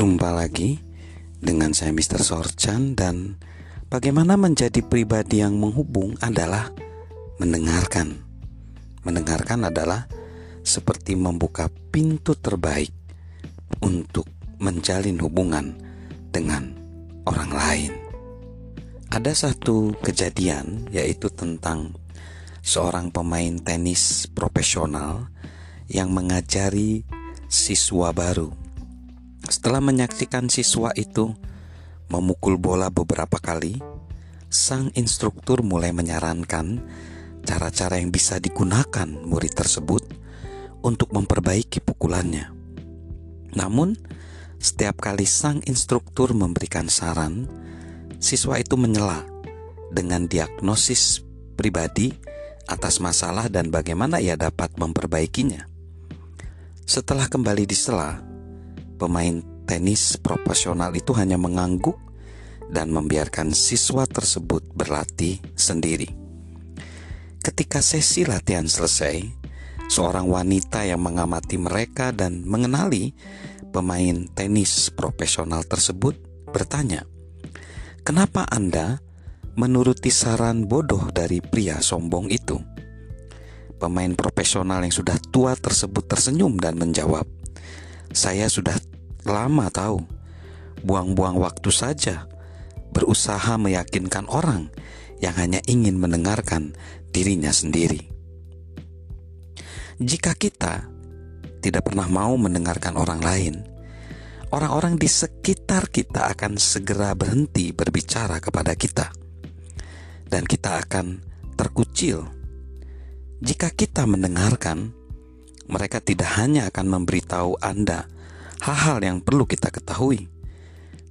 Jumpa lagi dengan saya Mr. Sorchan dan bagaimana menjadi pribadi yang menghubung adalah mendengarkan. Mendengarkan adalah seperti membuka pintu terbaik untuk menjalin hubungan dengan orang lain. Ada satu kejadian yaitu tentang seorang pemain tenis profesional yang mengajari siswa baru setelah menyaksikan siswa itu memukul bola beberapa kali, sang instruktur mulai menyarankan cara-cara yang bisa digunakan murid tersebut untuk memperbaiki pukulannya. Namun, setiap kali sang instruktur memberikan saran, siswa itu menyela dengan diagnosis pribadi atas masalah dan bagaimana ia dapat memperbaikinya. Setelah kembali di sela, pemain tenis profesional itu hanya mengangguk dan membiarkan siswa tersebut berlatih sendiri. Ketika sesi latihan selesai, seorang wanita yang mengamati mereka dan mengenali pemain tenis profesional tersebut bertanya, "Kenapa Anda menuruti saran bodoh dari pria sombong itu?" Pemain profesional yang sudah tua tersebut tersenyum dan menjawab, "Saya sudah lama tahu. Buang-buang waktu saja, berusaha meyakinkan orang yang hanya ingin mendengarkan dirinya sendiri. Jika kita tidak pernah mau mendengarkan orang lain, orang-orang di sekitar kita akan segera berhenti berbicara kepada kita, dan kita akan terkucil. Jika kita mendengarkan, mereka tidak hanya akan memberitahu Anda hal-hal yang perlu kita ketahui,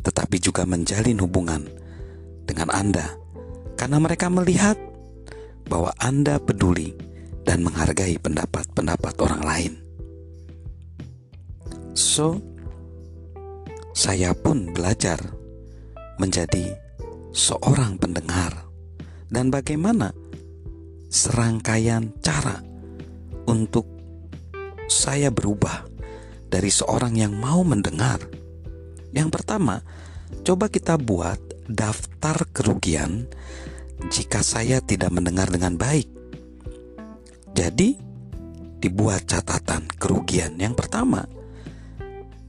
tetapi juga menjalin hubungan dengan Anda. Karena mereka melihat bahwa Anda peduli dan menghargai pendapat-pendapat orang lain. So, saya pun belajar menjadi seorang pendengar. Dan bagaimana serangkaian cara untuk saya berubah dari seorang yang mau mendengar. Yang pertama, coba kita buat daftar kerugian jika saya tidak mendengar dengan baik. Jadi, dibuat catatan kerugian. Yang pertama,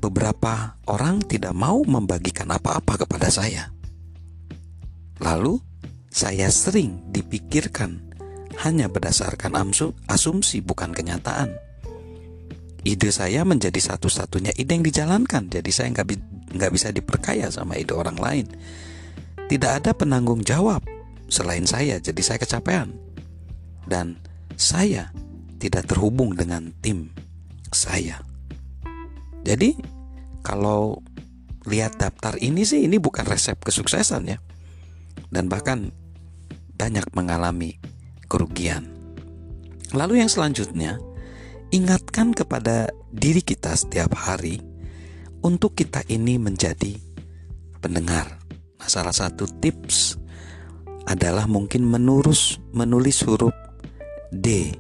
beberapa orang tidak mau membagikan apa-apa kepada saya. Lalu, saya sering dipikirkan hanya berdasarkan asumsi, bukan kenyataan ide saya menjadi satu-satunya ide yang dijalankan. Jadi saya nggak nggak bisa diperkaya sama ide orang lain. Tidak ada penanggung jawab selain saya. Jadi saya kecapean dan saya tidak terhubung dengan tim saya. Jadi kalau lihat daftar ini sih ini bukan resep kesuksesan ya. Dan bahkan banyak mengalami kerugian. Lalu yang selanjutnya, ingatkan kepada diri kita setiap hari untuk kita ini menjadi pendengar. Nah, salah satu tips adalah mungkin menurus menulis huruf D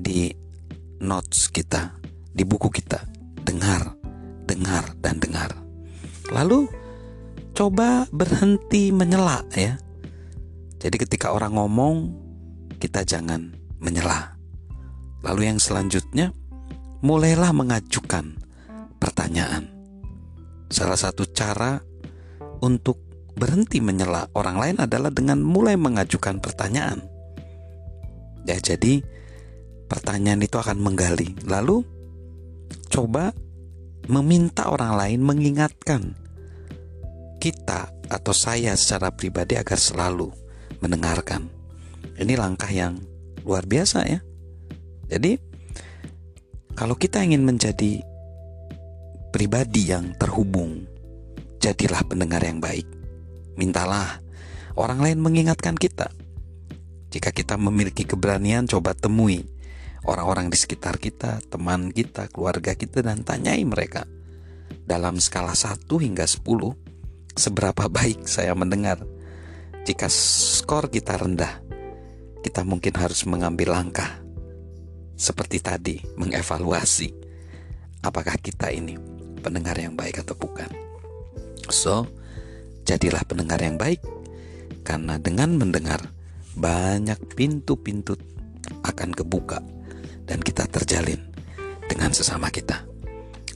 di notes kita, di buku kita. Dengar, dengar dan dengar. Lalu coba berhenti menyela ya. Jadi ketika orang ngomong kita jangan menyela Lalu yang selanjutnya, mulailah mengajukan pertanyaan. Salah satu cara untuk berhenti menyela orang lain adalah dengan mulai mengajukan pertanyaan. Ya, jadi pertanyaan itu akan menggali. Lalu coba meminta orang lain mengingatkan kita atau saya secara pribadi agar selalu mendengarkan. Ini langkah yang luar biasa ya. Jadi kalau kita ingin menjadi pribadi yang terhubung, jadilah pendengar yang baik. Mintalah orang lain mengingatkan kita. Jika kita memiliki keberanian, coba temui orang-orang di sekitar kita, teman kita, keluarga kita, dan tanyai mereka. Dalam skala 1 hingga 10, seberapa baik saya mendengar. Jika skor kita rendah, kita mungkin harus mengambil langkah seperti tadi mengevaluasi apakah kita ini pendengar yang baik atau bukan. So, jadilah pendengar yang baik karena dengan mendengar banyak pintu-pintu akan kebuka dan kita terjalin dengan sesama kita.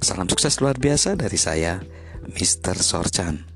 Salam sukses luar biasa dari saya, Mr. Sorchan.